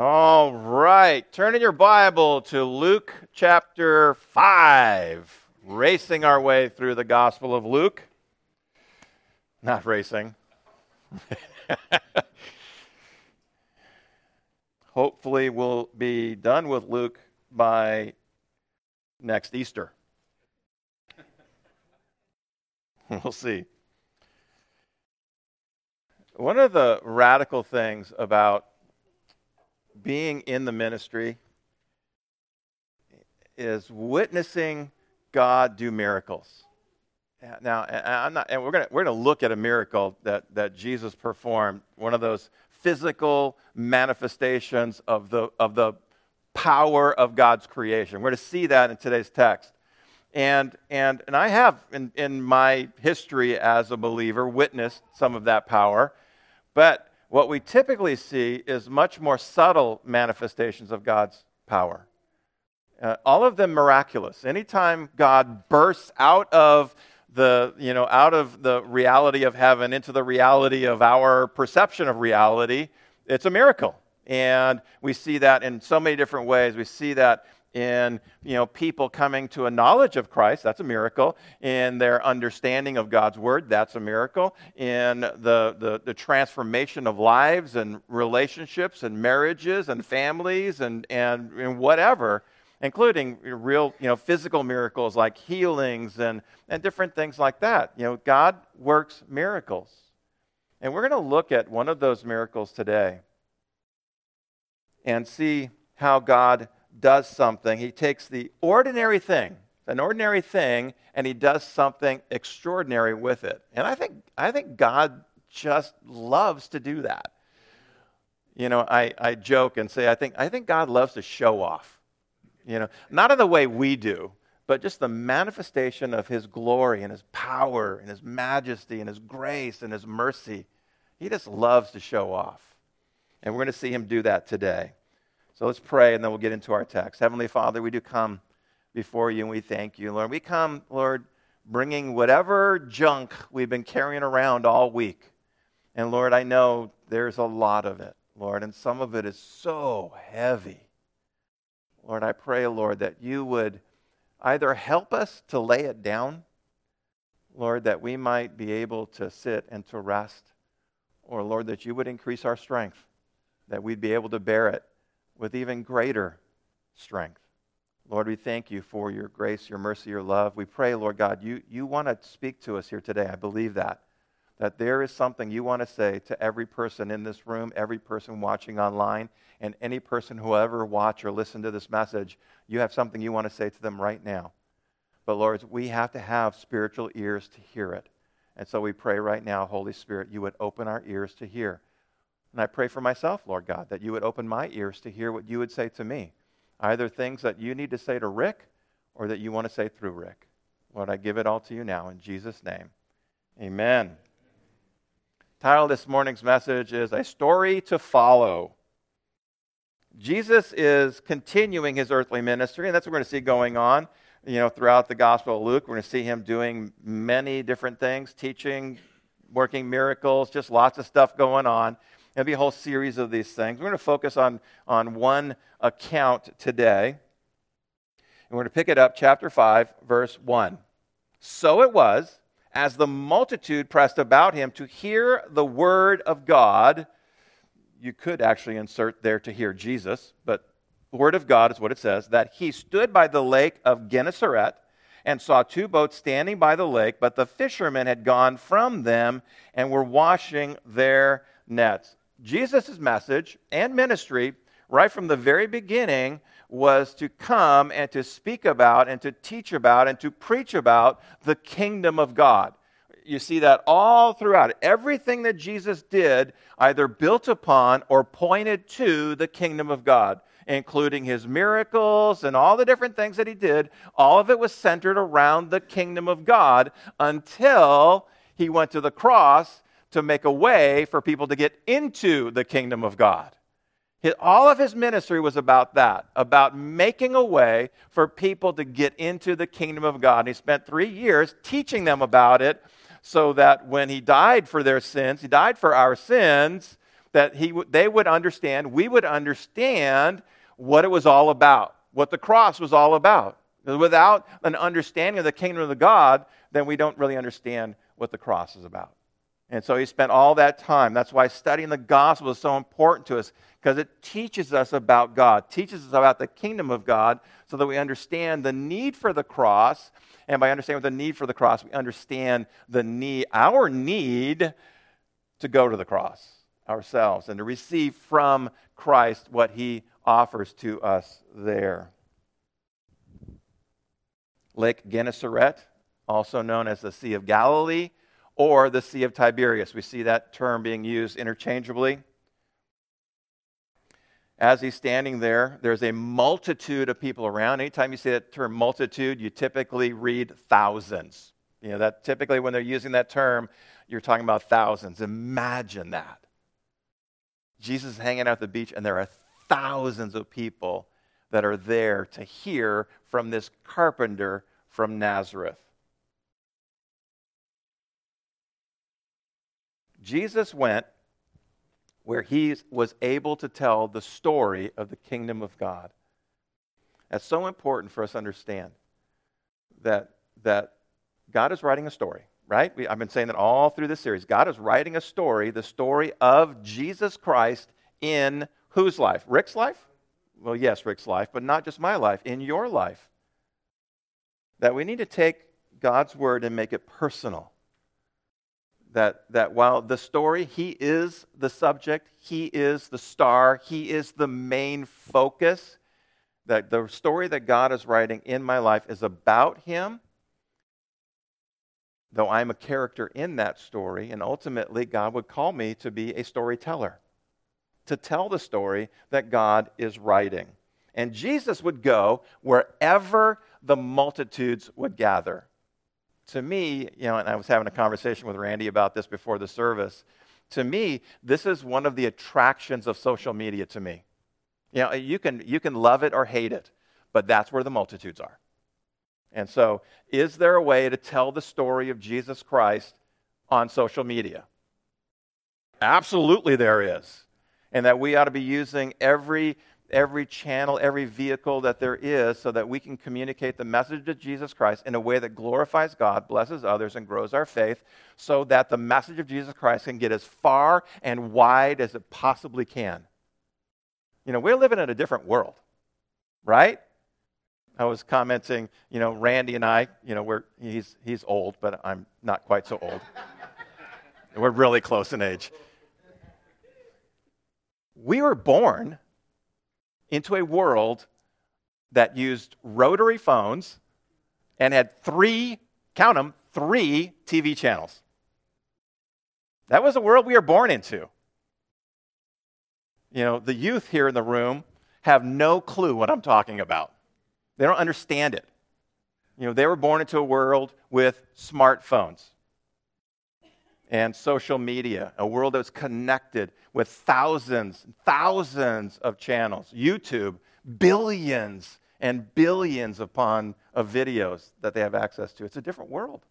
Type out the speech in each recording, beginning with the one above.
All right. Turn in your Bible to Luke chapter 5. Racing our way through the Gospel of Luke. Not racing. Hopefully, we'll be done with Luke by next Easter. we'll see. One of the radical things about being in the ministry is witnessing God do miracles. Now, I'm not, and we're going we're gonna look at a miracle that, that Jesus performed, one of those physical manifestations of the, of the power of God's creation. We're going to see that in today's text. And, and, and I have, in, in my history as a believer, witnessed some of that power. But what we typically see is much more subtle manifestations of God's power. Uh, all of them miraculous. Anytime God bursts out of the, you know, out of the reality of heaven into the reality of our perception of reality, it's a miracle. And we see that in so many different ways. We see that in you know people coming to a knowledge of Christ that's a miracle in their understanding of God's word that's a miracle in the, the, the transformation of lives and relationships and marriages and families and, and, and whatever including real you know physical miracles like healings and, and different things like that. You know God works miracles. And we're going to look at one of those miracles today and see how God does something. He takes the ordinary thing, an ordinary thing, and he does something extraordinary with it. And I think, I think God just loves to do that. You know, I, I joke and say, I think, I think God loves to show off. You know, not in the way we do, but just the manifestation of his glory and his power and his majesty and his grace and his mercy. He just loves to show off. And we're going to see him do that today. So let's pray and then we'll get into our text. Heavenly Father, we do come before you and we thank you, Lord. We come, Lord, bringing whatever junk we've been carrying around all week. And Lord, I know there's a lot of it, Lord, and some of it is so heavy. Lord, I pray, Lord, that you would either help us to lay it down, Lord, that we might be able to sit and to rest, or Lord, that you would increase our strength, that we'd be able to bear it with even greater strength. Lord, we thank you for your grace, your mercy, your love. We pray, Lord God, you, you want to speak to us here today. I believe that. That there is something you want to say to every person in this room, every person watching online, and any person who ever watch or listen to this message. You have something you want to say to them right now. But Lord, we have to have spiritual ears to hear it. And so we pray right now, Holy Spirit, you would open our ears to hear. And I pray for myself, Lord God, that you would open my ears to hear what you would say to me. Either things that you need to say to Rick or that you want to say through Rick. Lord, I give it all to you now in Jesus' name. Amen. Title of this morning's message is A Story to Follow. Jesus is continuing his earthly ministry, and that's what we're going to see going on you know, throughout the Gospel of Luke. We're going to see him doing many different things, teaching, working miracles, just lots of stuff going on. There'll be a whole series of these things. We're going to focus on, on one account today. And we're going to pick it up, chapter 5, verse 1. So it was, as the multitude pressed about him to hear the word of God. You could actually insert there to hear Jesus, but the word of God is what it says that he stood by the lake of Gennesaret and saw two boats standing by the lake, but the fishermen had gone from them and were washing their nets. Jesus' message and ministry, right from the very beginning, was to come and to speak about and to teach about and to preach about the kingdom of God. You see that all throughout. Everything that Jesus did either built upon or pointed to the kingdom of God, including his miracles and all the different things that he did. All of it was centered around the kingdom of God until he went to the cross to make a way for people to get into the kingdom of God. All of his ministry was about that, about making a way for people to get into the kingdom of God. And he spent three years teaching them about it so that when he died for their sins, he died for our sins, that he, they would understand, we would understand what it was all about, what the cross was all about. Without an understanding of the kingdom of God, then we don't really understand what the cross is about. And so he spent all that time. That's why studying the gospel is so important to us, because it teaches us about God, teaches us about the kingdom of God, so that we understand the need for the cross. And by understanding the need for the cross, we understand the need, our need to go to the cross ourselves and to receive from Christ what he offers to us there. Lake Gennesaret, also known as the Sea of Galilee or the Sea of Tiberias. We see that term being used interchangeably. As he's standing there, there's a multitude of people around. Anytime you see that term multitude, you typically read thousands. You know, that typically when they're using that term, you're talking about thousands. Imagine that. Jesus is hanging out at the beach, and there are thousands of people that are there to hear from this carpenter from Nazareth. Jesus went where he was able to tell the story of the kingdom of God. That's so important for us to understand that, that God is writing a story, right? We, I've been saying that all through this series. God is writing a story, the story of Jesus Christ in whose life? Rick's life? Well, yes, Rick's life, but not just my life, in your life. That we need to take God's word and make it personal that, that while the story, he is the subject, he is the star, he is the main focus, that the story that God is writing in my life is about him, though I'm a character in that story, and ultimately God would call me to be a storyteller, to tell the story that God is writing. And Jesus would go wherever the multitudes would gather to me, you know, and I was having a conversation with Randy about this before the service. To me, this is one of the attractions of social media to me. You know, you can, you can love it or hate it, but that's where the multitudes are. And so, is there a way to tell the story of Jesus Christ on social media? Absolutely, there is. And that we ought to be using every every channel, every vehicle that there is, so that we can communicate the message of Jesus Christ in a way that glorifies God, blesses others, and grows our faith, so that the message of Jesus Christ can get as far and wide as it possibly can. You know, we're living in a different world, right? I was commenting, you know, Randy and I, you know, we're, he's, he's old, but I'm not quite so old. we're really close in age. We were born into a world that used rotary phones and had three, count them, three TV channels. That was the world we were born into. You know, the youth here in the room have no clue what I'm talking about. They don't understand it. You know, they were born into a world with smartphones and social media, a world that's connected with thousands, thousands of channels, YouTube, billions and billions upon of videos that they have access to. It's a different world.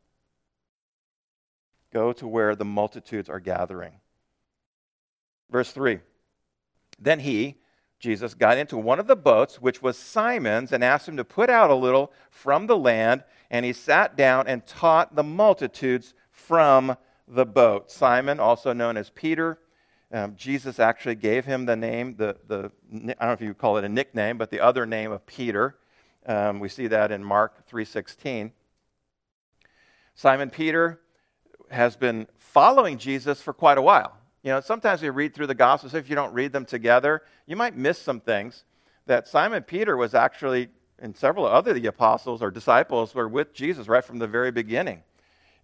Go to where the multitudes are gathering. Verse 3 Then he, Jesus, got into one of the boats, which was Simon's, and asked him to put out a little from the land, and he sat down and taught the multitudes from the boat. Simon, also known as Peter, um, Jesus actually gave him the name, the, the, I don't know if you call it a nickname, but the other name of Peter. Um, we see that in Mark 3.16. Simon Peter has been following Jesus for quite a while. You know, sometimes we read through the Gospels, if you don't read them together, you might miss some things. That Simon Peter was actually, and several other the apostles or disciples were with Jesus right from the very beginning.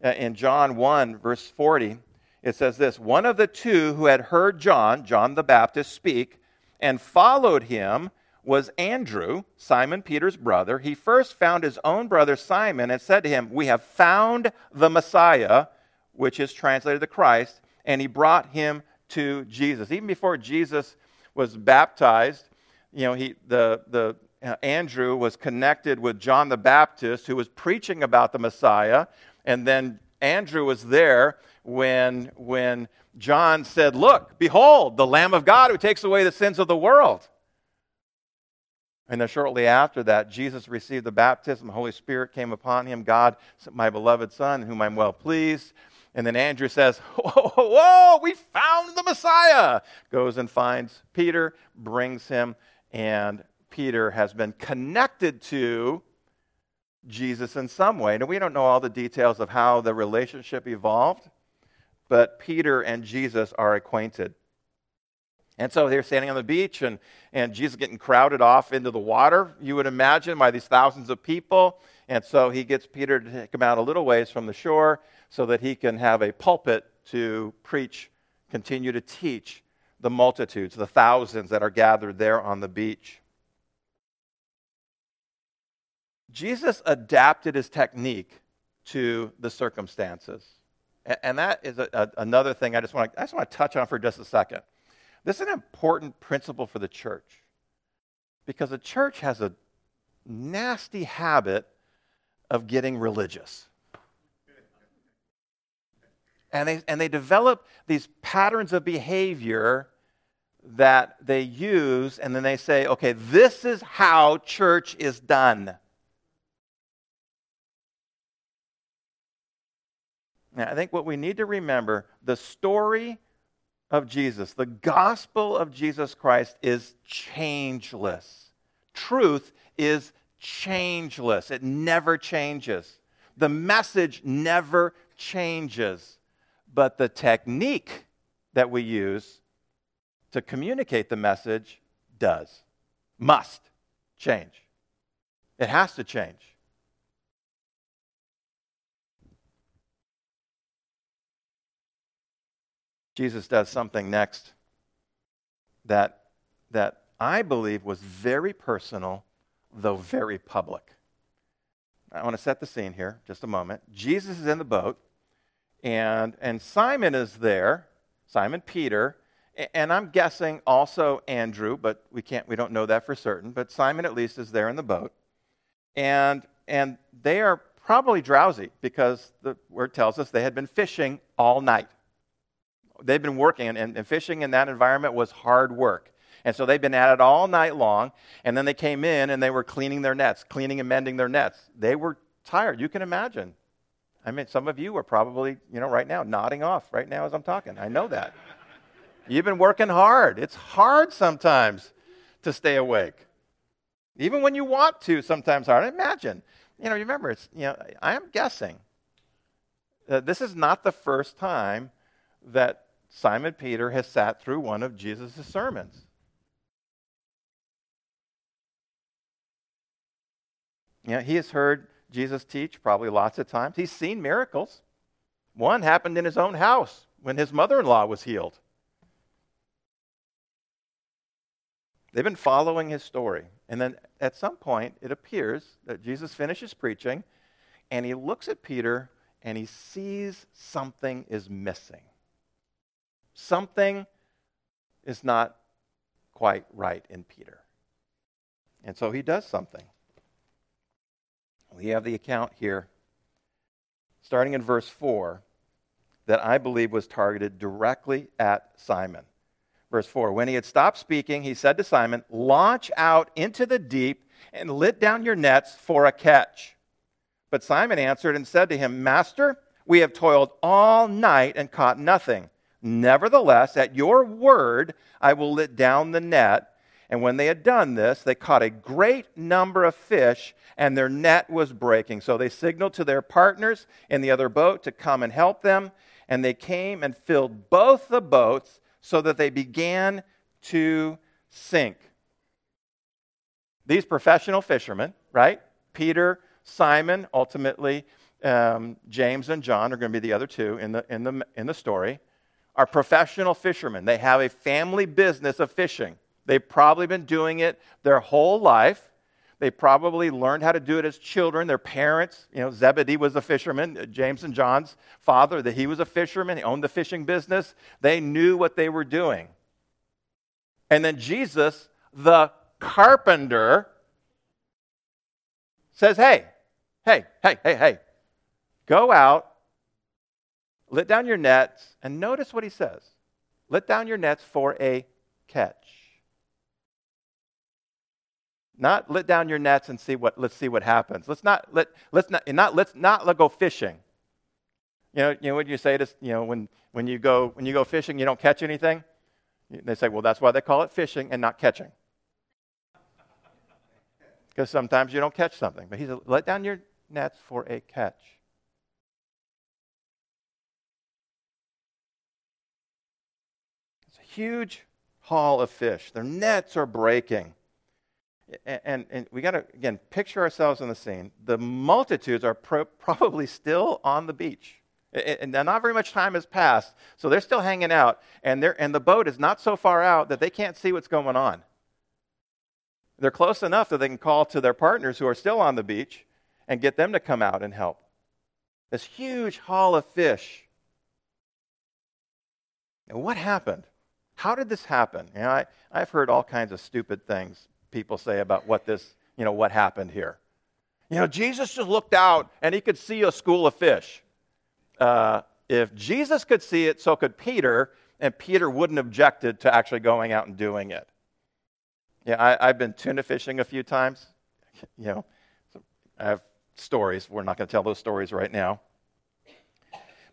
Uh, in John 1, verse 40, it says this One of the two who had heard John, John the Baptist, speak and followed him was Andrew, Simon Peter's brother. He first found his own brother Simon and said to him, We have found the Messiah, which is translated the Christ, and he brought him to Jesus. Even before Jesus was baptized, you know, he, the, the, uh, Andrew was connected with John the Baptist, who was preaching about the Messiah. And then Andrew was there when, when John said, Look, behold, the Lamb of God who takes away the sins of the world. And then shortly after that, Jesus received the baptism. The Holy Spirit came upon him. God, my beloved Son, whom I'm well pleased. And then Andrew says, Whoa, whoa, we found the Messiah. Goes and finds Peter, brings him, and Peter has been connected to Jesus in some way. Now, we don't know all the details of how the relationship evolved, but Peter and Jesus are acquainted. And so they're standing on the beach, and, and Jesus getting crowded off into the water, you would imagine, by these thousands of people. And so he gets Peter to take him out a little ways from the shore so that he can have a pulpit to preach, continue to teach the multitudes, the thousands that are gathered there on the beach. Jesus adapted his technique to the circumstances. And that is a, a, another thing I just, want to, I just want to touch on for just a second. This is an important principle for the church because the church has a nasty habit of getting religious. And they, and they develop these patterns of behavior that they use, and then they say, okay, this is how church is done. Now, I think what we need to remember the story of Jesus, the gospel of Jesus Christ is changeless. Truth is changeless, it never changes. The message never changes. But the technique that we use to communicate the message does, must change. It has to change. Jesus does something next that, that I believe was very personal, though very public. I want to set the scene here just a moment. Jesus is in the boat, and, and Simon is there, Simon Peter, and I'm guessing also Andrew, but we can't we don't know that for certain, but Simon at least is there in the boat. And and they are probably drowsy because the word tells us they had been fishing all night they've been working, and, and fishing in that environment was hard work. And so they've been at it all night long. And then they came in and they were cleaning their nets, cleaning and mending their nets. They were tired. You can imagine. I mean, some of you are probably, you know, right now nodding off right now as I'm talking. I know that. You've been working hard. It's hard sometimes to stay awake. Even when you want to, sometimes hard. Imagine. You know, remember, it's, you know, I am guessing. Uh, this is not the first time that Simon Peter has sat through one of Jesus' sermons. You know, he has heard Jesus teach probably lots of times. He's seen miracles. One happened in his own house when his mother in law was healed. They've been following his story. And then at some point, it appears that Jesus finishes preaching and he looks at Peter and he sees something is missing something is not quite right in Peter. And so he does something. We have the account here, starting in verse 4, that I believe was targeted directly at Simon. Verse 4 When he had stopped speaking, he said to Simon, Launch out into the deep and let down your nets for a catch. But Simon answered and said to him, Master, we have toiled all night and caught nothing. Nevertheless, at your word, I will let down the net. And when they had done this, they caught a great number of fish, and their net was breaking. So they signaled to their partners in the other boat to come and help them. And they came and filled both the boats so that they began to sink. These professional fishermen, right? Peter, Simon, ultimately um, James and John are going to be the other two in the, in the, in the story are professional fishermen. They have a family business of fishing. They've probably been doing it their whole life. They probably learned how to do it as children. Their parents, you know, Zebedee was a fisherman, uh, James and John's father, that he was a fisherman. He owned the fishing business. They knew what they were doing. And then Jesus, the carpenter, says, Hey, hey, hey, hey, hey, go out let down your nets, and notice what he says. Let down your nets for a catch. Not let down your nets and see what let's see what happens. Let's not let let's not not let's not let go fishing. You know, you know what you say to you know when when you go when you go fishing you don't catch anything? They say, well, that's why they call it fishing and not catching. Because sometimes you don't catch something. But he said, let down your nets for a catch. Huge haul of fish. Their nets are breaking. And, and, and we got to, again, picture ourselves in the scene. The multitudes are pro- probably still on the beach. And not very much time has passed, so they're still hanging out, and, and the boat is not so far out that they can't see what's going on. They're close enough that they can call to their partners who are still on the beach and get them to come out and help. This huge haul of fish. And what happened? How did this happen? You know, I, I've heard all kinds of stupid things people say about what this, you know, what happened here. You know, Jesus just looked out and he could see a school of fish. Uh, if Jesus could see it, so could Peter, and Peter wouldn't objected to actually going out and doing it. Yeah, I, have been tuna fishing a few times. You know, I have stories. We're not going to tell those stories right now.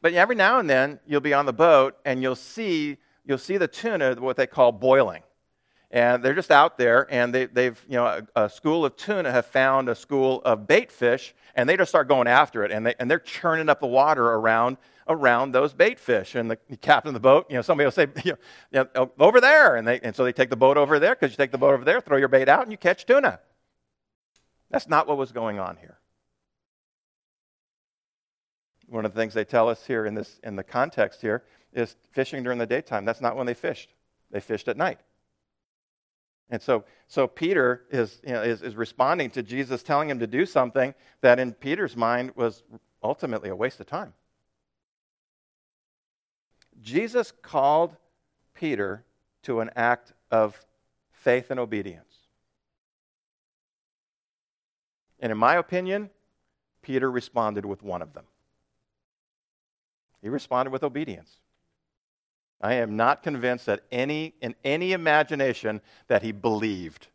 But every now and then, you'll be on the boat and you'll see you'll see the tuna, what they call boiling, and they're just out there, and they, have you know a, a, school of tuna have found a school of bait fish, and they just start going after it, and they and they're churning up the water around around those bait fish. And the, captain of the boat, you know, somebody will say, you know, oh, over there, and they and so they take the boat over there because you take the boat over there, throw your bait out, and you catch tuna. That's not what was going on here. One of the things they tell us here in this in the context here is fishing during the daytime. That's not when they fished. They fished at night. And so, so Peter is, you know, is, is responding to Jesus telling him to do something that in Peter's mind was ultimately a waste of time. Jesus called Peter to an act of faith and obedience. And in my opinion, Peter responded with one of them. He responded with obedience. I am not convinced that any in any imagination that he believed.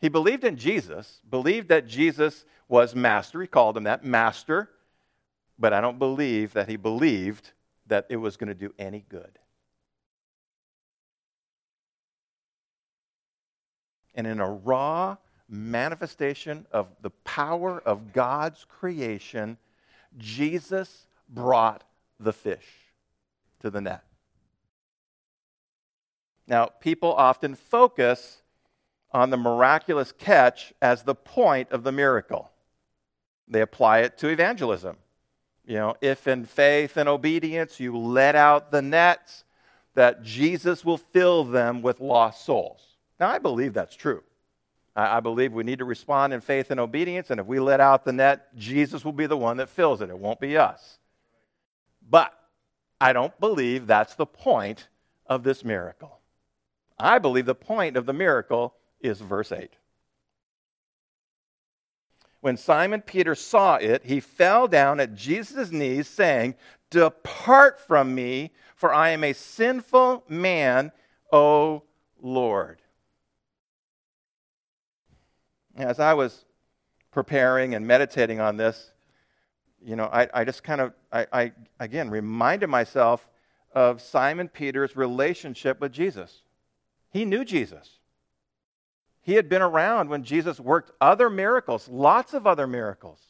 He believed in Jesus, believed that Jesus was master. He called him that, master. But I don't believe that he believed that it was going to do any good. And in a raw manifestation of the power of God's creation, Jesus brought the fish to the net. Now, people often focus on the miraculous catch as the point of the miracle. They apply it to evangelism. You know, if in faith and obedience you let out the nets, that Jesus will fill them with lost souls. Now, I believe that's true. I believe we need to respond in faith and obedience, and if we let out the net, Jesus will be the one that fills it. It won't be us. But I don't believe that's the point of this miracle. I believe the point of the miracle is verse 8. When Simon Peter saw it, he fell down at Jesus' knees, saying, Depart from me, for I am a sinful man, O Lord. As I was preparing and meditating on this, you know, I, I just kind of, I, I again reminded myself of Simon Peter's relationship with Jesus. He knew Jesus. He had been around when Jesus worked other miracles, lots of other miracles.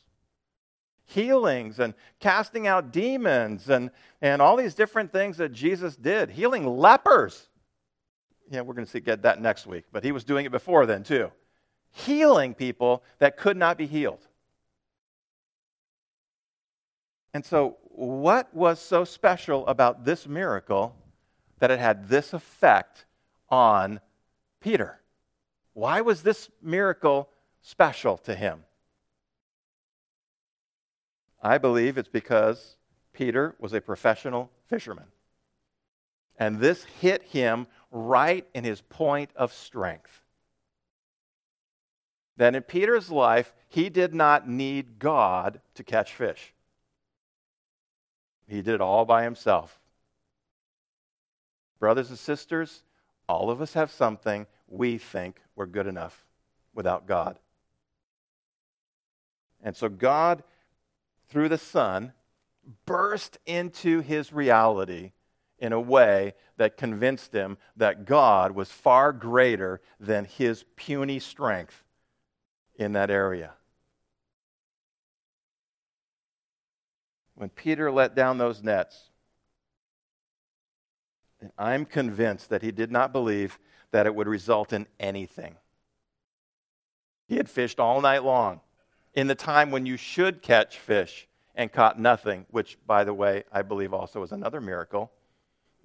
Healings and casting out demons and, and all these different things that Jesus did. Healing lepers. Yeah, we're going to see, get that next week, but he was doing it before then too. Healing people that could not be healed. And so, what was so special about this miracle that it had this effect on Peter. Why was this miracle special to him? I believe it's because Peter was a professional fisherman. And this hit him right in his point of strength. That in Peter's life, he did not need God to catch fish. He did it all by himself. Brothers and sisters, all of us have something we think we're good enough without God. And so God, through the Son, burst into his reality in a way that convinced him that God was far greater than his puny strength in that area. When Peter let down those nets, I'm convinced that he did not believe that it would result in anything. He had fished all night long in the time when you should catch fish and caught nothing, which, by the way, I believe also was another miracle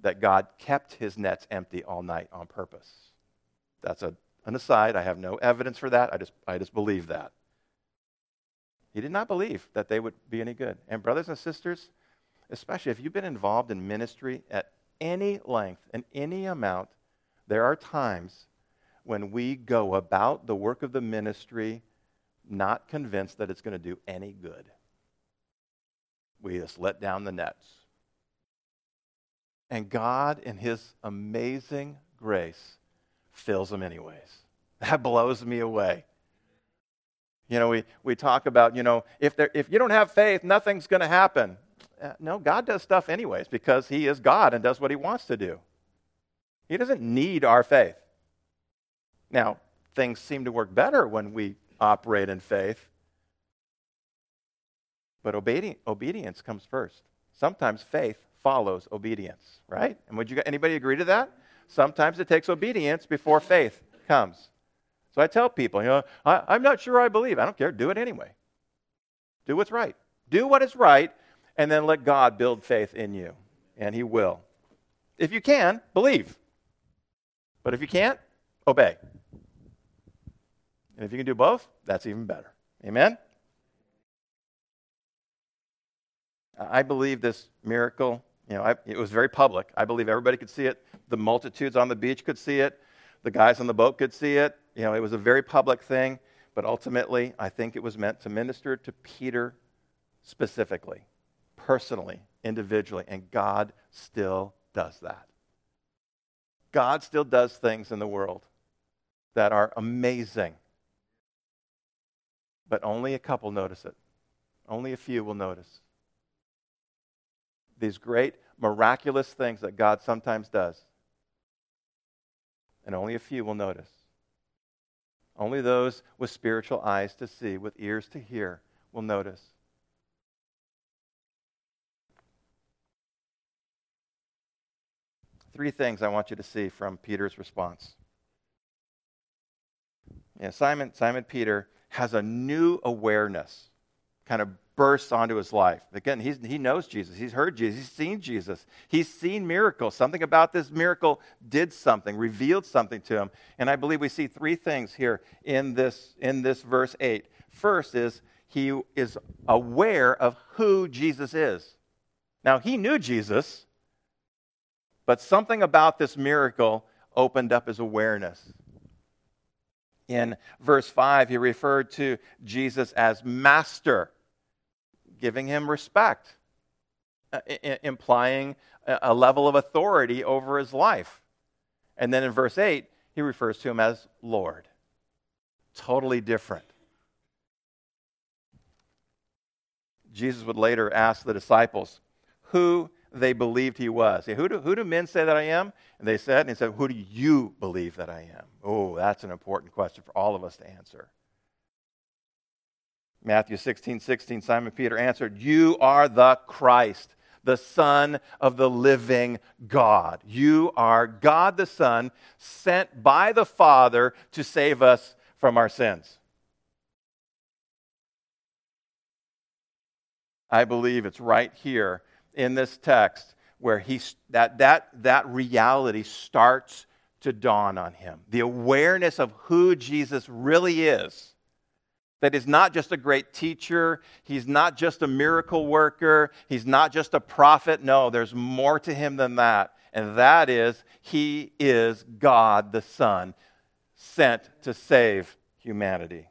that God kept his nets empty all night on purpose. That's a, an aside. I have no evidence for that. I just, I just believe that. He did not believe that they would be any good. And, brothers and sisters, especially if you've been involved in ministry at any length and any amount, there are times when we go about the work of the ministry not convinced that it's going to do any good. We just let down the nets. And God, in His amazing grace, fills them anyways. That blows me away. You know, we, we talk about, you know, if, there, if you don't have faith, nothing's going to happen. Uh, no, God does stuff anyways because He is God and does what He wants to do. He doesn't need our faith. Now, things seem to work better when we operate in faith. But obedi- obedience comes first. Sometimes faith follows obedience, right? And would you anybody agree to that? Sometimes it takes obedience before faith comes. So I tell people, you know, I, I'm not sure I believe. I don't care. Do it anyway. Do what's right. Do what is right, and then let God build faith in you, and He will. If you can, believe. But if you can't, obey. And if you can do both, that's even better. Amen? I believe this miracle, you know, I, it was very public. I believe everybody could see it. The multitudes on the beach could see it. The guys on the boat could see it. You know, it was a very public thing. But ultimately, I think it was meant to minister to Peter specifically, personally, individually. And God still does that. God still does things in the world that are amazing but only a couple notice it. Only a few will notice. These great miraculous things that God sometimes does. And only a few will notice. Only those with spiritual eyes to see, with ears to hear, will notice. Three things I want you to see from Peter's response. Yeah, Simon, Simon Peter has a new awareness kind of bursts onto his life. Again, he knows Jesus. He's heard Jesus. He's seen Jesus. He's seen miracles. Something about this miracle did something, revealed something to him. And I believe we see three things here in this, in this verse 8. First is he is aware of who Jesus is. Now, he knew Jesus, but something about this miracle opened up his awareness. In verse 5, he referred to Jesus as master, giving him respect, uh, implying a level of authority over his life. And then in verse 8, he refers to him as Lord. Totally different. Jesus would later ask the disciples, Who they believed he was. Who do, who do men say that I am? And they said, and he said, Who do you believe that I am? Oh, that's an important question for all of us to answer. Matthew 16, 16, Simon Peter answered, You are the Christ, the Son of the living God. You are God the Son, sent by the Father to save us from our sins. I believe it's right here in this text where he, that, that, that reality starts to dawn on him. The awareness of who Jesus really is. That he's not just a great teacher, he's not just a miracle worker, he's not just a prophet. No, there's more to him than that. And that is, he is God the Son, sent to save humanity.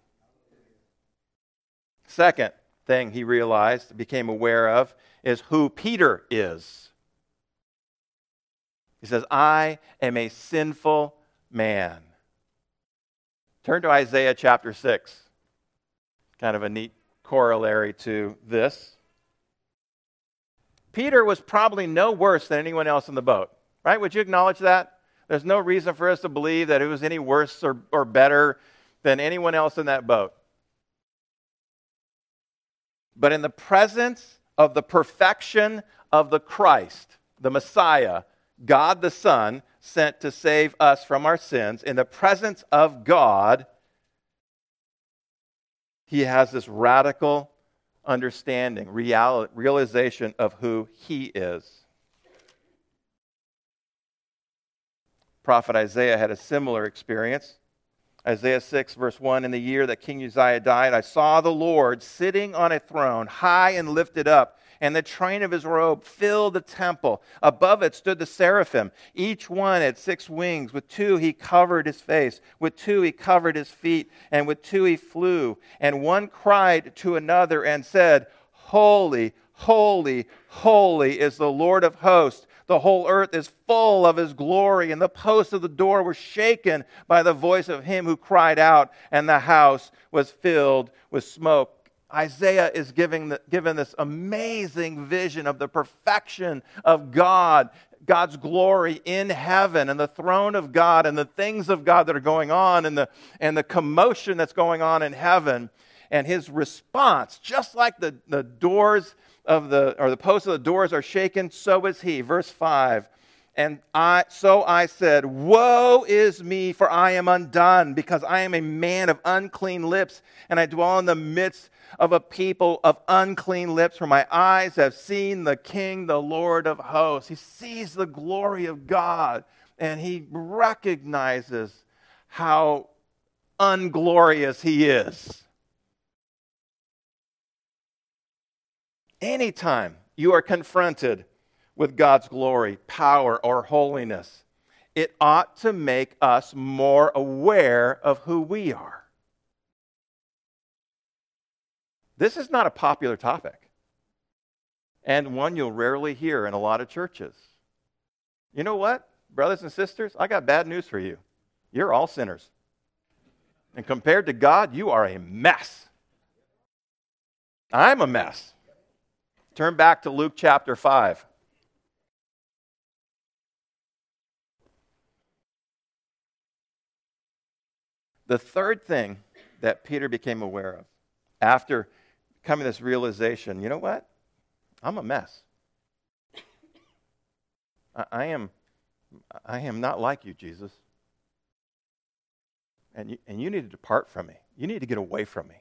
Second, thing he realized, became aware of, is who Peter is. He says, I am a sinful man. Turn to Isaiah chapter 6. Kind of a neat corollary to this. Peter was probably no worse than anyone else in the boat, right? Would you acknowledge that? There's no reason for us to believe that it was any worse or, or better than anyone else in that boat. But in the presence of the perfection of the Christ, the Messiah, God the Son, sent to save us from our sins, in the presence of God, he has this radical understanding, real, realization of who he is. Prophet Isaiah had a similar experience. Isaiah 6, verse 1 In the year that King Uzziah died, I saw the Lord sitting on a throne, high and lifted up, and the train of his robe filled the temple. Above it stood the seraphim. Each one had six wings. With two he covered his face, with two he covered his feet, and with two he flew. And one cried to another and said, Holy, holy, holy is the Lord of hosts. The whole earth is full of his glory, and the posts of the door were shaken by the voice of him who cried out, and the house was filled with smoke. Isaiah is giving the, given this amazing vision of the perfection of God, God's glory in heaven, and the throne of God, and the things of God that are going on, and the, and the commotion that's going on in heaven. And his response, just like the, the doors of the, or the posts of the doors are shaken, so is he. Verse 5. And I, so I said, Woe is me, for I am undone, because I am a man of unclean lips, and I dwell in the midst of a people of unclean lips, for my eyes have seen the King, the Lord of hosts. He sees the glory of God, and he recognizes how unglorious he is. Anytime you are confronted with God's glory, power, or holiness, it ought to make us more aware of who we are. This is not a popular topic, and one you'll rarely hear in a lot of churches. You know what, brothers and sisters? I got bad news for you. You're all sinners. And compared to God, you are a mess. I'm a mess. Turn back to Luke chapter 5. The third thing that Peter became aware of after coming to this realization you know what? I'm a mess. I, I am, I am not like you, Jesus. And you, and you need to depart from me. You need to get away from me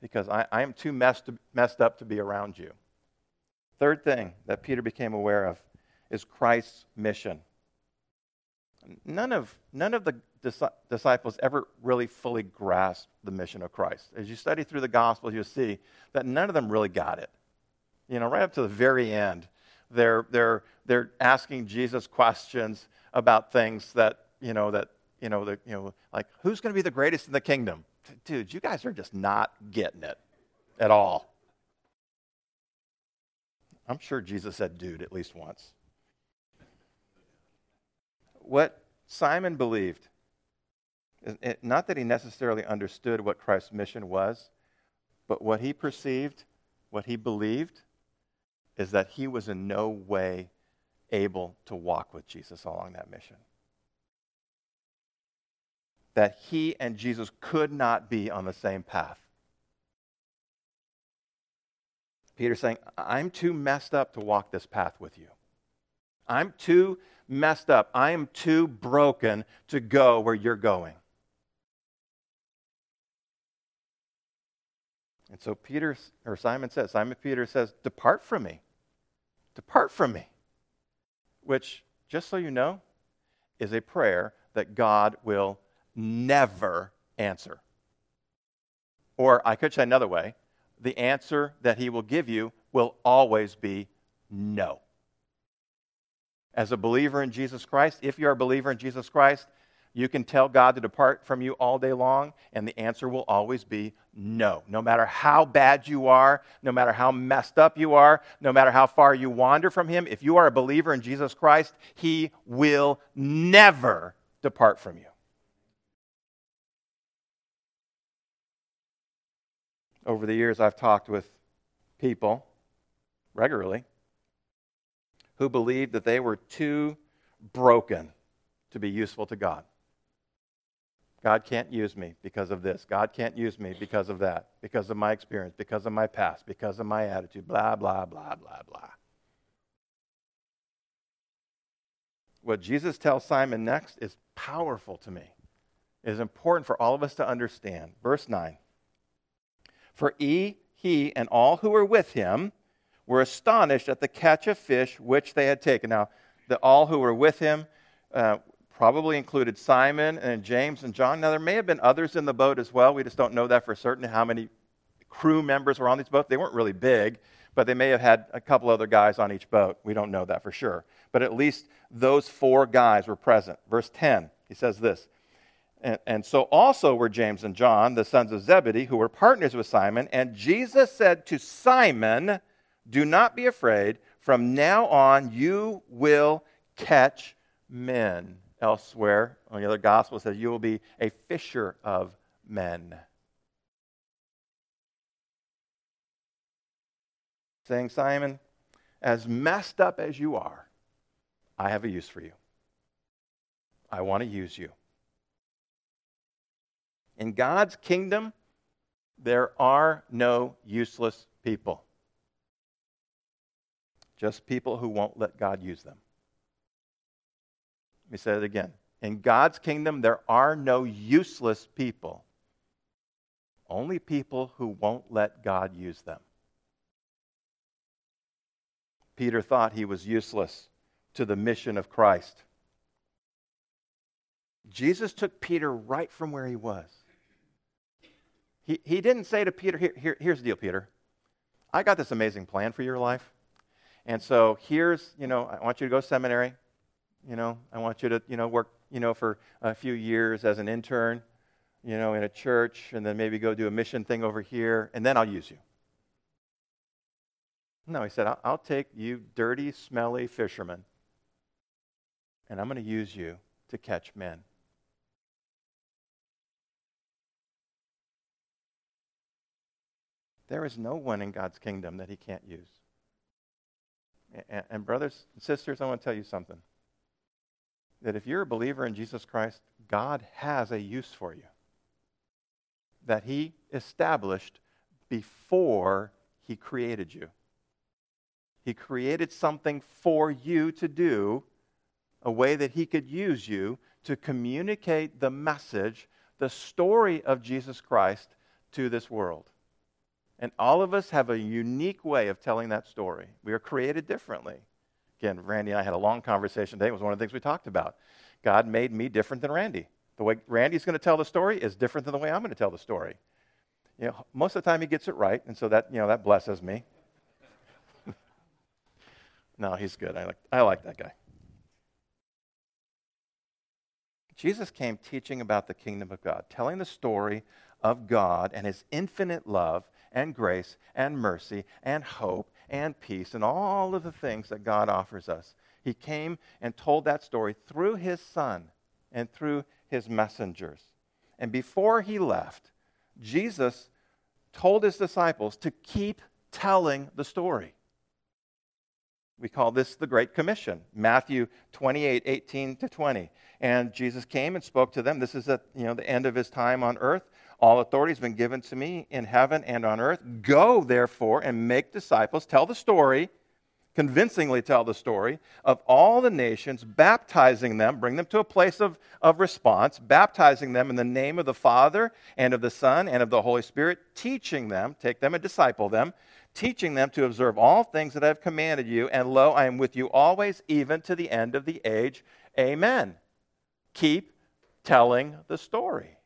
because I, I am too messed, messed up to be around you. Third thing that Peter became aware of is Christ's mission. None of, none of the disciples ever really fully grasped the mission of Christ. As you study through the Gospels, you'll see that none of them really got it. You know, right up to the very end, they're, they're, they're asking Jesus questions about things that, you know, that, you know, the, you know like, who's going to be the greatest in the kingdom? Dude, you guys are just not getting it at all. I'm sure Jesus said dude at least once. What Simon believed, not that he necessarily understood what Christ's mission was, but what he perceived, what he believed, is that he was in no way able to walk with Jesus along that mission. That he and Jesus could not be on the same path. Peter's saying, I'm too messed up to walk this path with you. I'm too messed up. I am too broken to go where you're going. And so Peter or Simon says, Simon Peter says, Depart from me. Depart from me. Which, just so you know, is a prayer that God will never answer. Or I could say another way the answer that he will give you will always be no. As a believer in Jesus Christ, if you're a believer in Jesus Christ, You can tell God to depart from you all day long, and the answer will always be no. No matter how bad you are, no matter how messed up you are, no matter how far you wander from Him, if you are a believer in Jesus Christ, He will never depart from you. Over the years, I've talked with people regularly who believed that they were too broken to be useful to God. God can't use me because of this. God can't use me because of that, because of my experience, because of my past, because of my attitude, blah, blah, blah, blah, blah. What Jesus tells Simon next is powerful to me. It is important for all of us to understand. Verse 9 For he, he and all who were with him were astonished at the catch of fish which they had taken. Now, the all who were with him uh, probably included Simon and James and John. Now, there may have been others in the boat as well. We just don't know that for certain how many crew members were on these boats. They weren't really big, but they may have had a couple other guys on each boat. We don't know that for sure. But at least those four guys were present. Verse 10, he says this. And, and, so also were James and John, the sons of Zebedee, who were partners with Simon. And Jesus said to Simon, Do not be afraid. From now on, you will catch men elsewhere. On the other gospel says, You will be a fisher of men. Saying, Simon, as messed up as you are, I have a use for you. I want to use you. In God's kingdom, there are no useless people, just people who won't let God use them. Let me say it again. In God's kingdom, there are no useless people, only people who won't let God use them. Peter thought he was useless to the mission of Christ. Jesus took Peter right from where he was. He, he didn't say to Peter, here, here, here's the deal, Peter. I got this amazing plan for your life. And so here's, you know, I want you to go to seminary. You know, I want you to, you know, work, you know, for a few years as an intern, you know, in a church, and then maybe go do a mission thing over here, and then I'll use you. No, he said, I'll, I'll take you dirty, smelly fishermen, and I'm going to use you to catch men. There is no one in God's kingdom that he can't use. And, and brothers and sisters, I want to tell you something that if you're a believer in Jesus Christ, God has a use for you that He established before He created you. He created something for you to do, a way that He could use you to communicate the message, the story of Jesus Christ to this world. And all of us have a unique way of telling that story. We are created differently. Again, Randy and I had a long conversation today. It was one of the things we talked about. God made me different than Randy. The way Randy's going to tell the story is different than the way I'm going to tell the story. You know, most of the time he gets it right, and so that, you know, that blesses me. no, he's good. I like, I like that guy. Jesus came teaching about the kingdom of God, telling the story of God and his infinite love and grace and mercy and hope and peace and all of the things that God offers us. He came and told that story through his son and through his messengers. And before he left, Jesus told his disciples to keep telling the story. We call this the Great Commission, Matthew 28 18 to 20. And Jesus came and spoke to them. This is at you know, the end of his time on earth. All authority has been given to me in heaven and on earth. Go, therefore, and make disciples. Tell the story, convincingly tell the story of all the nations, baptizing them, bring them to a place of, of response, baptizing them in the name of the Father and of the Son and of the Holy Spirit, teaching them, take them and disciple them, teaching them to observe all things that I have commanded you. And lo, I am with you always, even to the end of the age. Amen. Keep telling the story.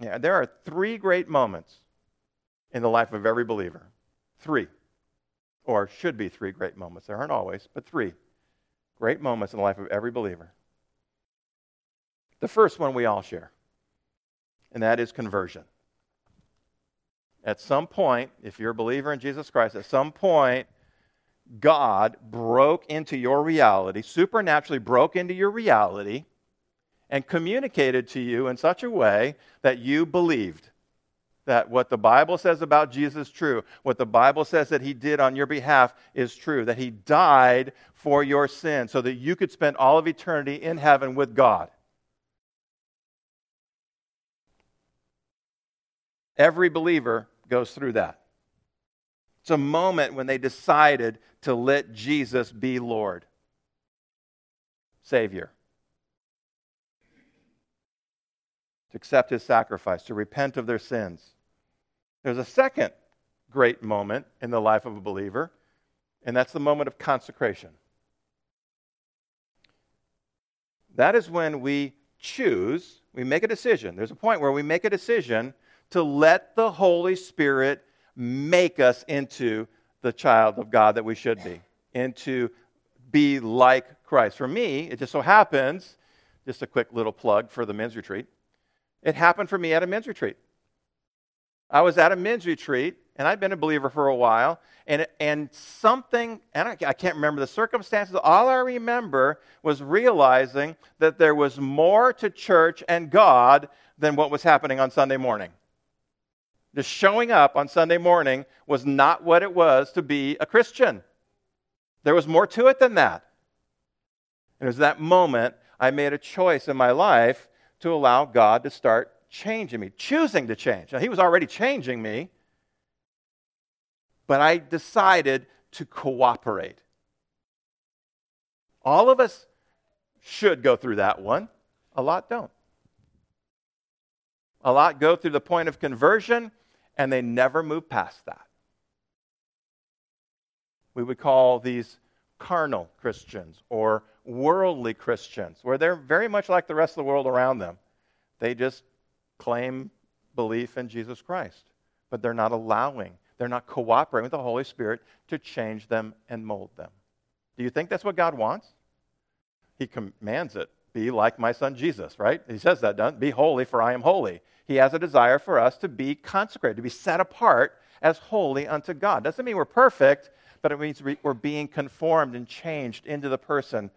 Yeah, there are three great moments in the life of every believer. Three. Or should be three great moments. There aren't always, but three great moments in the life of every believer. The first one we all share, and that is conversion. At some point, if you're a believer in Jesus Christ, at some point, God broke into your reality, supernaturally broke into your reality, and communicated to you in such a way that you believed that what the Bible says about Jesus is true, what the Bible says that he did on your behalf is true, that he died for your sin so that you could spend all of eternity in heaven with God. Every believer goes through that. It's a moment when they decided to let Jesus be Lord, Savior, to accept his sacrifice, to repent of their sins. There's a second great moment in the life of a believer, and that's the moment of consecration. That is when we choose, we make a decision. There's a point where we make a decision to let the Holy Spirit make us into the child of God that we should be, into be like Christ. For me, it just so happens, just a quick little plug for the men's retreat, it happened for me at a men's retreat. I was at a men's retreat, and I'd been a believer for a while, and, and something, and I, I can't remember the circumstances, all I remember was realizing that there was more to church and God than what was happening on Sunday morning. Just showing up on Sunday morning was not what it was to be a Christian. There was more to it than that. And it was that moment I made a choice in my life to allow God to start changing me, choosing to change. Now, He was already changing me, but I decided to cooperate. All of us should go through that one, a lot don't. A lot go through the point of conversion and they never move past that. We would call these carnal Christians or worldly Christians, where they're very much like the rest of the world around them. They just claim belief in Jesus Christ, but they're not allowing, they're not cooperating with the Holy Spirit to change them and mold them. Do you think that's what God wants? He commands it. Be like my son Jesus, right? He says that, doesn't Be holy, for I am holy. He has a desire for us to be consecrated, to be set apart as holy unto God. Doesn't mean we're perfect, but it means we're being conformed and changed into the person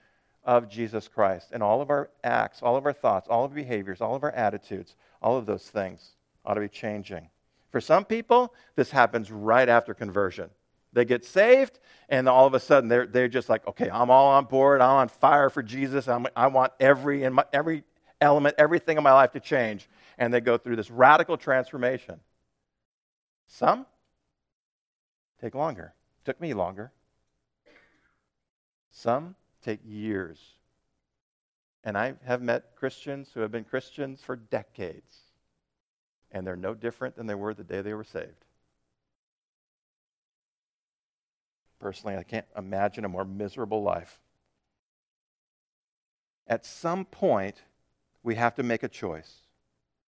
of Jesus Christ. And all of our acts, all of our thoughts, all of our behaviors, all of our attitudes all of those things ought to be changing. For some people, this happens right after conversion. They get saved, and all of a sudden they're, they're just like, okay, I'm all on board. I'm on fire for Jesus. I'm, i want every, in my, every element, everything in my life to change. And they go through this radical transformation. Some take longer. Took me longer. Some take years. And I have met Christians who have been Christians for decades, and they're no different than they were the day they were saved. Personally, I can't imagine a more miserable life. At some point, we have to make a choice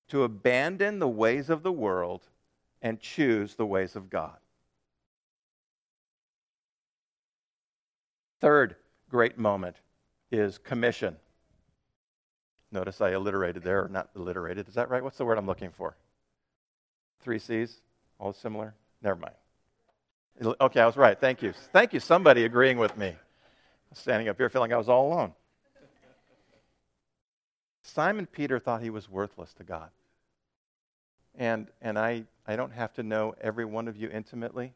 to abandon the ways of the world and choose the ways of God. Third great moment is commission. Notice I alliterated there, or not alliterated. Is that right? What's the word I'm looking for? Three C's? All similar? Never mind. Okay, I was right. Thank you. Thank you, somebody agreeing with me. Standing up here feeling I was all alone. Simon Peter thought he was worthless to God. And, and I, I don't have to know every one of you intimately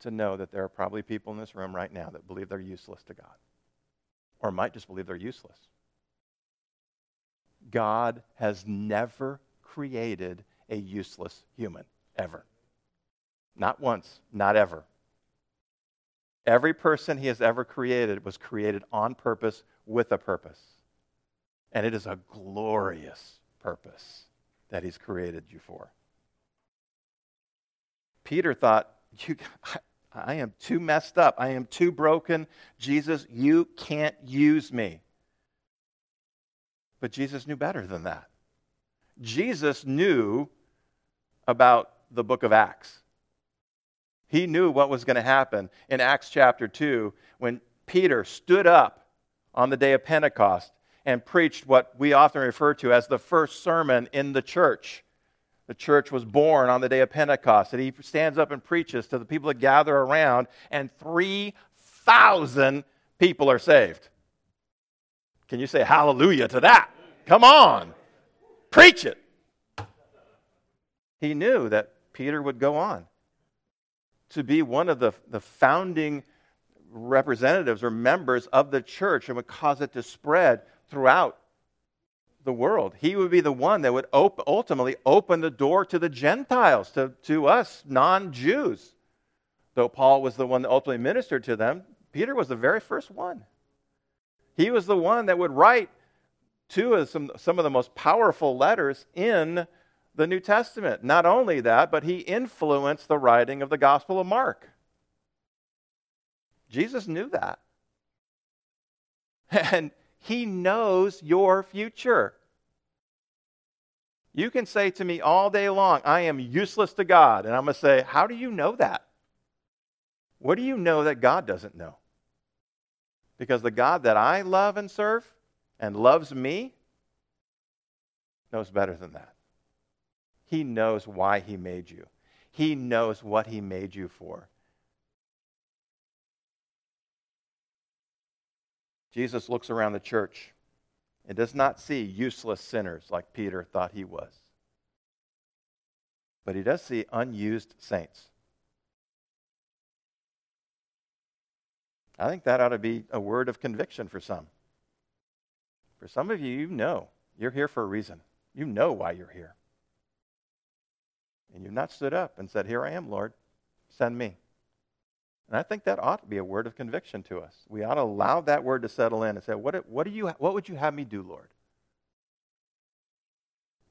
to know that there are probably people in this room right now that believe they're useless to God, or might just believe they're useless. God has never created a useless human, ever. Not once, not ever. Every person he has ever created was created on purpose with a purpose. And it is a glorious purpose that he's created you for. Peter thought, you, I am too messed up. I am too broken. Jesus, you can't use me. But Jesus knew better than that. Jesus knew about the book of Acts. He knew what was going to happen in Acts chapter 2 when Peter stood up on the day of Pentecost and preached what we often refer to as the first sermon in the church. The church was born on the day of Pentecost, and he stands up and preaches to the people that gather around, and 3,000 people are saved. Can you say hallelujah to that? Come on, preach it. He knew that Peter would go on to be one of the, the founding representatives or members of the church and would cause it to spread throughout the world. He would be the one that would op- ultimately open the door to the Gentiles, to, to us non Jews. Though Paul was the one that ultimately ministered to them, Peter was the very first one. He was the one that would write two of some, some of the most powerful letters in the New Testament. Not only that, but he influenced the writing of the Gospel of Mark. Jesus knew that. And he knows your future. You can say to me all day long, I am useless to God. And I'm going to say, How do you know that? What do you know that God doesn't know? Because the God that I love and serve and loves me knows better than that. He knows why He made you, He knows what He made you for. Jesus looks around the church and does not see useless sinners like Peter thought he was. But he does see unused saints. I think that ought to be a word of conviction for some. For some of you, you know you're here for a reason. You know why you're here. And you've not stood up and said, Here I am, Lord, send me. And I think that ought to be a word of conviction to us. We ought to allow that word to settle in and say, what, what, do you, what would you have me do, Lord?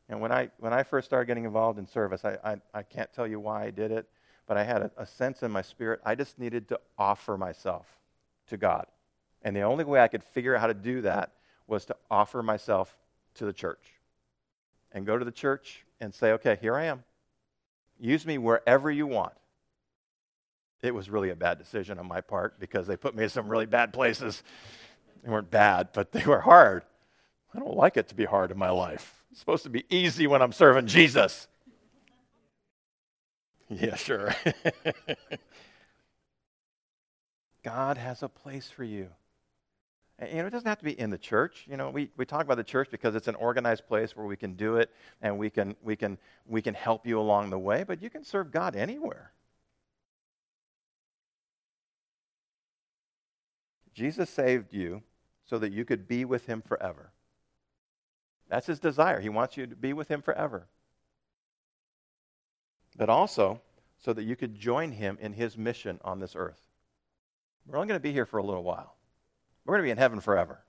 And when I, when I first started getting involved in service, I, I, I can't tell you why I did it, but I had a, a sense in my spirit I just needed to offer myself to God. And the only way I could figure out how to do that was to offer myself to the church and go to the church and say, okay, here I am. Use me wherever you want it was really a bad decision on my part because they put me in some really bad places. They weren't bad, but they were hard. I don't like it to be hard in my life. It's supposed to be easy when I'm serving Jesus. Yeah, sure. God has a place for you. And, you know, it doesn't have to be in the church. You know, we, we talk about the church because it's an organized place where we can do it and we can, we, can, we can help you along the way, but you can serve God anywhere. Jesus saved you so that you could be with him forever. That's his desire. He wants you to be with him forever. But also so that you could join him in his mission on this earth. We're only going to be here for a little while. We're going to be in heaven forever.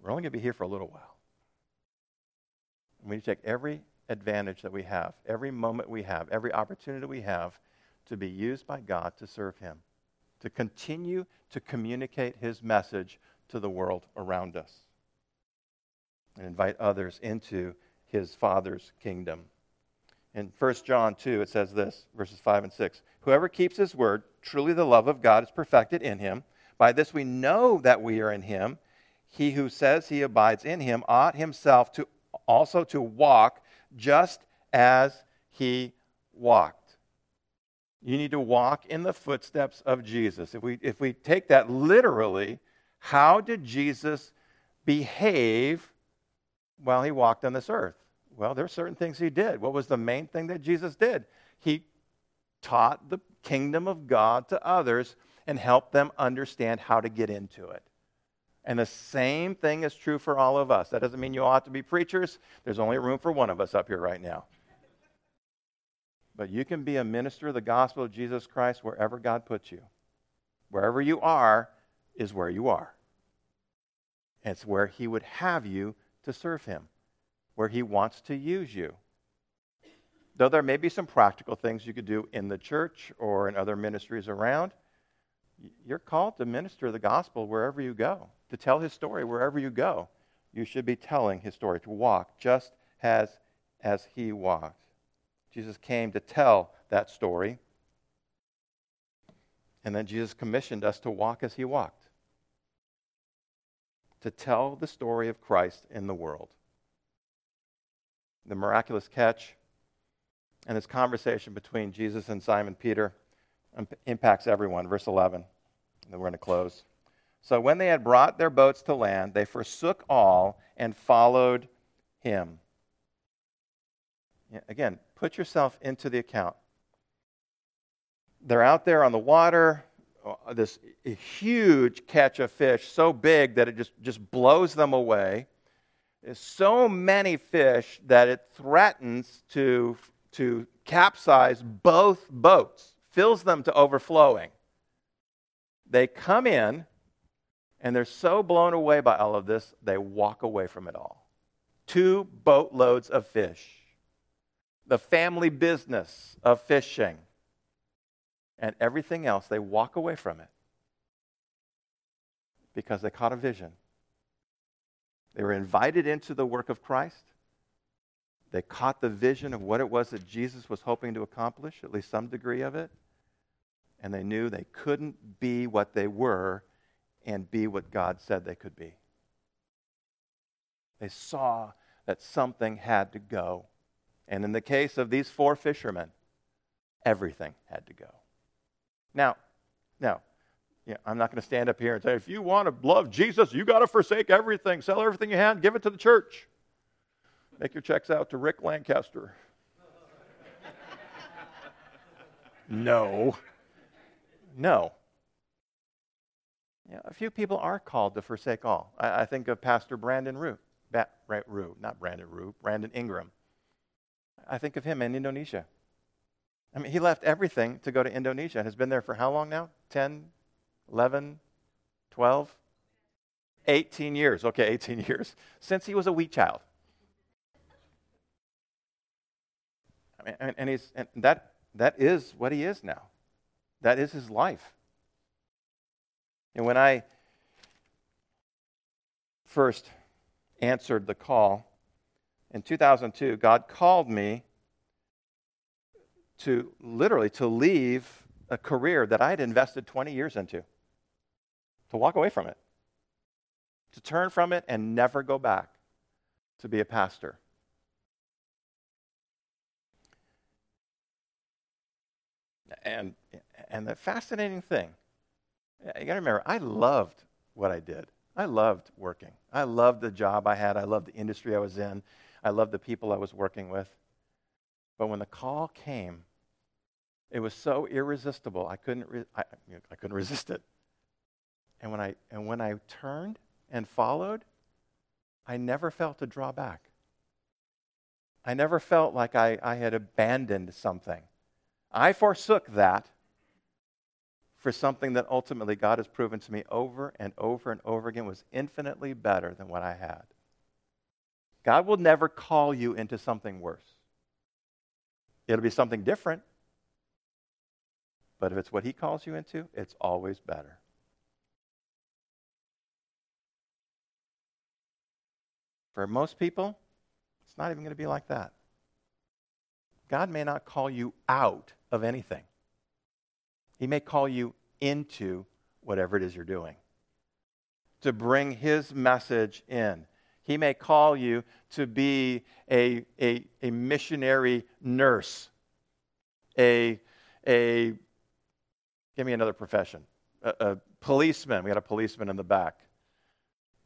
We're only going to be here for a little while. we need to take every advantage that we have, every moment we have, every opportunity we have to be used by God to serve him to continue to communicate his message to the world around us and invite others into his Father's kingdom. In 1 John 2, it says this, verses 5 and 6 Whoever keeps his word, truly the love of God is perfected in him. By this we know that we are in him. He who says he abides in him ought himself to also to walk just as he walked. You need to walk in the footsteps of Jesus. If we, if we take that literally, how did Jesus behave while he walked on this earth? Well, there are certain things he did. What was the main thing that Jesus did? He taught the kingdom of God to others and helped them understand how to get into it. And the same thing is true for all of us. That doesn't mean you ought to be preachers. There's only room for one of us up here right now. But you can be a minister of the gospel of Jesus Christ wherever God puts you. Wherever you are is where you are. It's where He would have you to serve Him, where He wants to use you. Though there may be some practical things you could do in the church or in other ministries around, you're called to minister the gospel wherever you go, to tell His story wherever you go. You should be telling His story, to walk just as, as He walked. Jesus came to tell that story. And then Jesus commissioned us to walk as he walked. to tell the story of Christ in the world. The miraculous catch and this conversation between Jesus and Simon Peter impacts everyone. Verse 11, and then we're going to close. So when they had brought their boats to land, they forsook all and followed him. Again, put yourself into the account. They're out there on the water, uh, this huge catch of fish, so big that it just, just blows them away. There's so many fish that it threatens to, to capsize both boats, fills them to overflowing. They come in, and they're so blown away by all of this, they walk away from it all. Two boatloads of fish. The family business of fishing and everything else, they walk away from it because they caught a vision. They were invited into the work of Christ. They caught the vision of what it was that Jesus was hoping to accomplish, at least some degree of it. And they knew they couldn't be what they were and be what God said they could be. They saw that something had to go. And in the case of these four fishermen, everything had to go. Now, now, yeah, I'm not going to stand up here and say, if you want to love Jesus, you got to forsake everything, sell everything you have, give it to the church. Make your checks out to Rick Lancaster. no. No. Yeah, a few people are called to forsake all. I, I think of Pastor Brandon Rue, ba- right, Rue, not Brandon Rue, Brandon Ingram. I think of him in Indonesia. I mean, he left everything to go to Indonesia and has been there for how long now? 10, 11, 12, 18 years. Okay, 18 years. Since he was a wee child. I mean, and, and, he's, and that, that is what he is now. That is his life. And when I first answered the call in 2002, God called me to literally to leave a career that I had invested 20 years into, to walk away from it, to turn from it and never go back to be a pastor. And, and the fascinating thing, you got to remember, I loved what I did. I loved working. I loved the job I had. I loved the industry I was in. I loved the people I was working with. But when the call came, it was so irresistible. I couldn't, re- I, I couldn't resist it. And when, I, and when I turned and followed, I never felt a drawback. I never felt like I, I had abandoned something. I forsook that for something that ultimately God has proven to me over and over and over again was infinitely better than what I had. God will never call you into something worse. It'll be something different, but if it's what He calls you into, it's always better. For most people, it's not even going to be like that. God may not call you out of anything, He may call you into whatever it is you're doing to bring His message in. He may call you to be a, a, a missionary nurse, a, a Give me another profession. A, a policeman. We got a policeman in the back.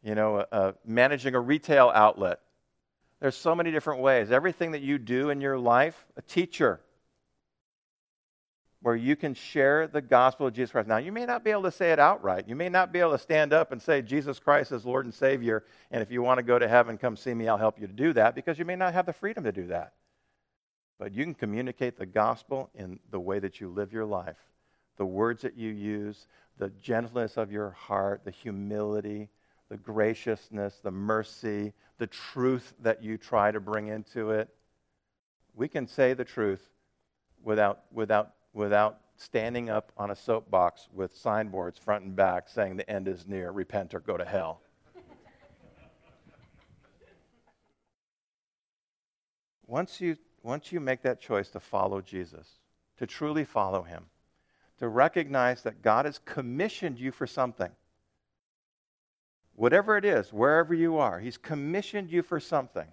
You know, managing a retail outlet. There's so many different ways. Everything that you do in your life, a teacher, where you can share the gospel of Jesus Christ. Now, you may not be able to say it outright. You may not be able to stand up and say, Jesus Christ is Lord and Savior, and if you want to go to heaven, come see me, I'll help you to do that, because you may not have the freedom to do that. But you can communicate the gospel in the way that you live your life the words that you use, the gentleness of your heart, the humility, the graciousness, the mercy, the truth that you try to bring into it. We can say the truth without, without, without standing up on a soapbox with signboards front and back saying the end is near, repent or go to hell. once, you, once you make that choice to follow Jesus, to truly follow him, to recognize that God has commissioned you for something. whatever it is, wherever you are, He's commissioned you for something.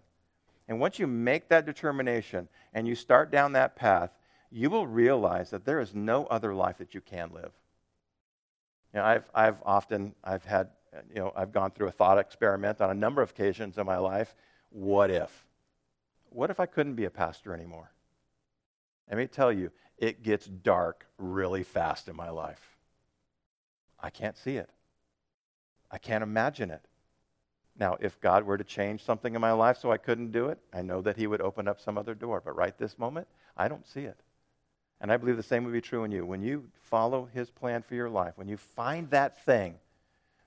And once you make that determination and you start down that path, you will realize that there is no other life that you can live. You know, I've, I've often, I've had, you know, I've gone through a thought experiment on a number of occasions in my life. What if? What if I couldn't be a pastor anymore? Let me tell you, it gets dark really fast in my life. I can't see it. I can't imagine it. Now, if God were to change something in my life so I couldn't do it, I know that He would open up some other door. But right this moment, I don't see it. And I believe the same would be true in you. When you follow His plan for your life, when you find that thing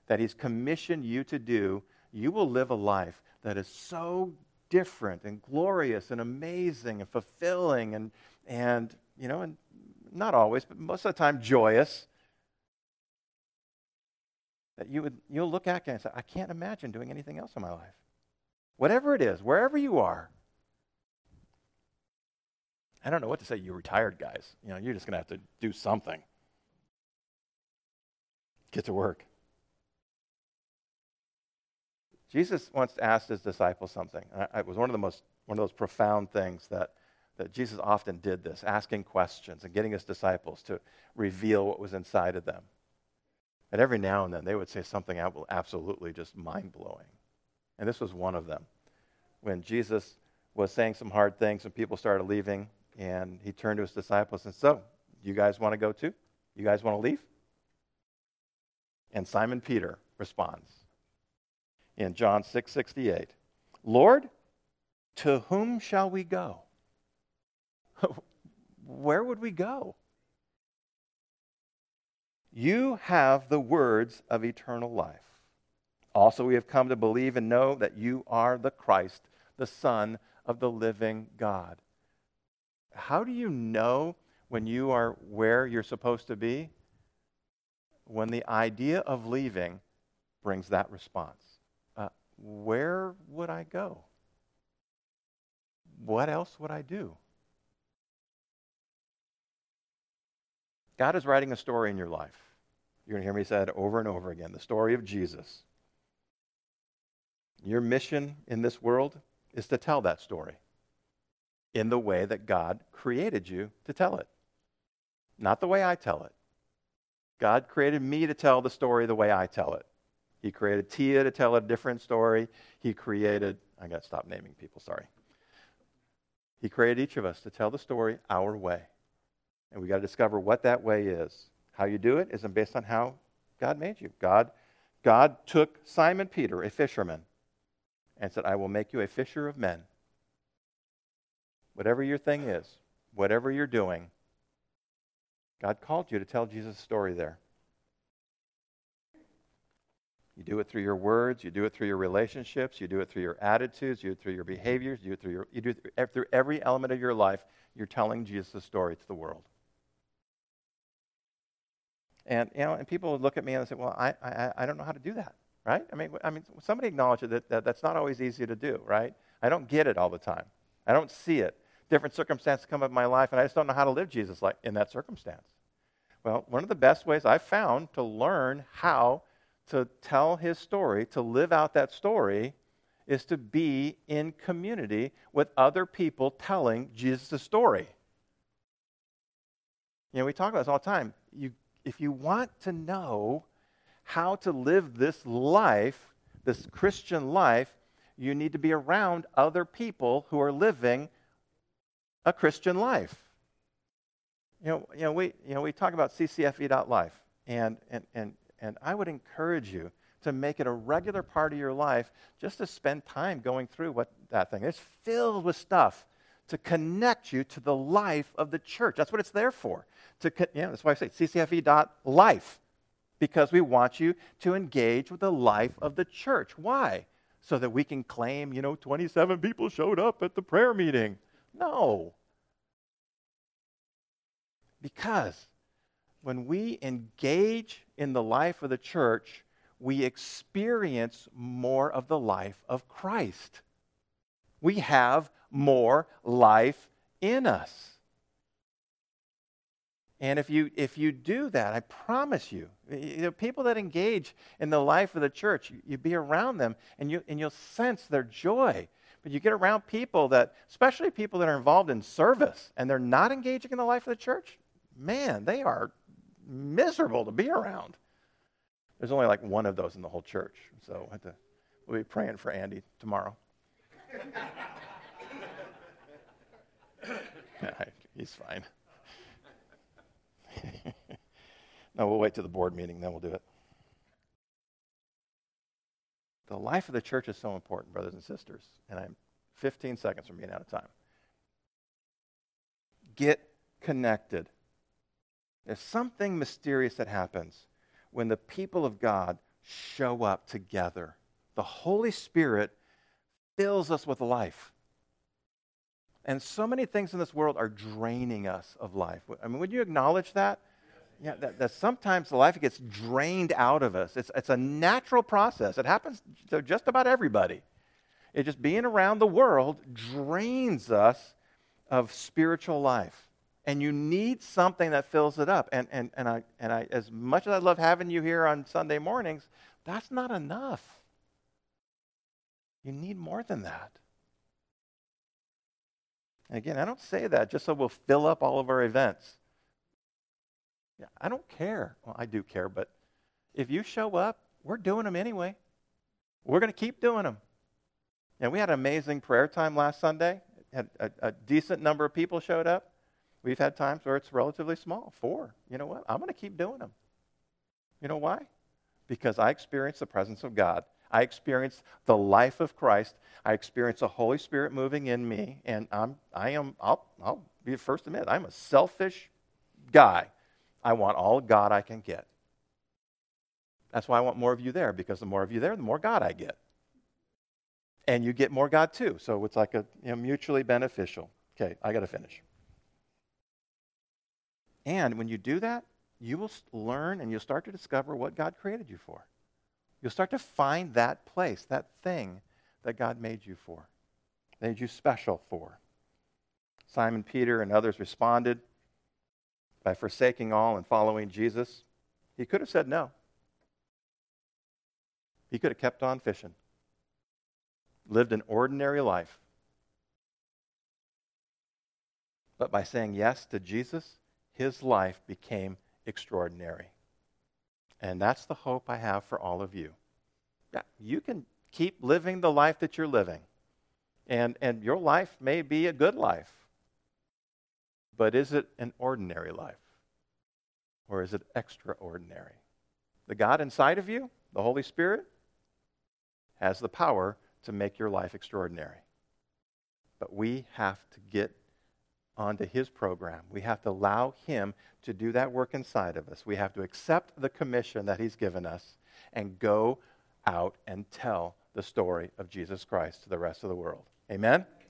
that He's commissioned you to do, you will live a life that is so different and glorious and amazing and fulfilling and, and you know, and not always, but most of the time joyous. That you would, you'll look at and say, I can't imagine doing anything else in my life. Whatever it is, wherever you are, I don't know what to say, you retired guys. You know, you're just going to have to do something. Get to work. Jesus once asked his disciples something. It was one of the most one of those profound things that, that Jesus often did this, asking questions and getting his disciples to reveal what was inside of them. And every now and then they would say something absolutely just mind blowing. And this was one of them. When Jesus was saying some hard things and people started leaving, and he turned to his disciples and said, So, you guys want to go too? You guys want to leave? And Simon Peter responds in John 6 68, Lord, to whom shall we go? Where would we go? You have the words of eternal life. Also, we have come to believe and know that you are the Christ, the Son of the living God how do you know when you are where you're supposed to be? When the idea of leaving brings that response. Uh, where would I go? What else would I do? God is writing a story in your life. You're going to hear me say it over and over again the story of Jesus. Your mission in this world is to tell that story in the way that God created you to tell it, not the way I tell it. God created me to tell the story the way I tell it. He created Tia to tell a different story. He created, I got to stop naming people, sorry. He created each of us to tell the story our way. And we got to discover what that way is. How you do it isn't based on how God made you. God, God took Simon Peter, a fisherman, and said, I will make you a fisher of men whatever your thing is, whatever you're doing, God called you to tell Jesus' story there. You do it through your words, you do it through your relationships, you do it through your attitudes, you do it through your behaviors, you do it through, your, you do it through every element of your life. You're telling Jesus' story to the world. And you know, and people look at me and say, "Well, I, I, I don't know how to do that." Right? I mean, I mean, somebody acknowledge that, that that's not always easy to do. Right? I don't get it all the time. I don't see it different circumstances come up in my life, and I just don't know how to live Jesus like in that circumstance. Well, one of the best ways I've found to learn how to tell his story, to live out that story, is to be in community with other people telling Jesus' story. You know, we talk about this all the time. You, if you want to know how to live this life, this Christian life, you need to be around other people who are living a Christian life. You know, you know, we, you know, we talk about ccfv.life, and, and, and, and I would encourage you to make it a regular part of your life just to spend time going through what that thing is filled with stuff to connect you to the life of the church. That's what it's there for. To, you that's why I say ccfv.life, because we want you to engage with the life of the church. Why? So that we can claim, you know, 27 people showed up at the prayer meeting. No. Because when we engage in the life of the church, we experience more of the life of Christ. We have more life in us. And if you, if you do that, I promise you, you know, people that engage in the life of the church, you, you be around them and, you, and you'll sense their joy. But you get around people that, especially people that are involved in service and they're not engaging in the life of the church, man, they are miserable to be around. There's only like one of those in the whole church. So to, we'll be praying for Andy tomorrow. he's fine. no, we'll wait till the board meeting, then we'll do it. The life of the church is so important, brothers and sisters, and I'm 15 seconds from being out of time. Get connected. There's something mysterious that happens when the people of God show up together. The Holy Spirit fills us with life. And so many things in this world are draining us of life. I mean, would you acknowledge that? Yeah, that, that sometimes life gets drained out of us. It's, it's a natural process. It happens to just about everybody. It just being around the world drains us of spiritual life. And you need something that fills it up. And, and, and, I, and I, as much as I love having you here on Sunday mornings, that's not enough. You need more than that. And again, I don't say that just so we'll fill up all of our events. Yeah, I don't care. Well, I do care, but if you show up, we're doing them anyway. We're going to keep doing them. And we had an amazing prayer time last Sunday. Had a, a decent number of people showed up. We've had times where it's relatively small, four. You know what? I'm going to keep doing them. You know why? Because I experience the presence of God. I experience the life of Christ. I experience the Holy Spirit moving in me. And I'm, I am, I'll, I'll be the first to admit, I'm a selfish guy. I want all God I can get. That's why I want more of you there, because the more of you there, the more God I get. And you get more God too. So it's like a you know, mutually beneficial. Okay, I got to finish. And when you do that, you will learn and you'll start to discover what God created you for. You'll start to find that place, that thing that God made you for, made you special for. Simon Peter and others responded by forsaking all and following Jesus, he could have said no. He could have kept on fishing, lived an ordinary life. But by saying yes to Jesus, his life became extraordinary. And that's the hope I have for all of you. Yeah, you can keep living the life that you're living. And, and your life may be a good life. But is it an ordinary life? Or is it extraordinary? The God inside of you, the Holy Spirit, has the power to make your life extraordinary. But we have to get onto His program. We have to allow Him to do that work inside of us. We have to accept the commission that He's given us and go out and tell the story of Jesus Christ to the rest of the world. Amen?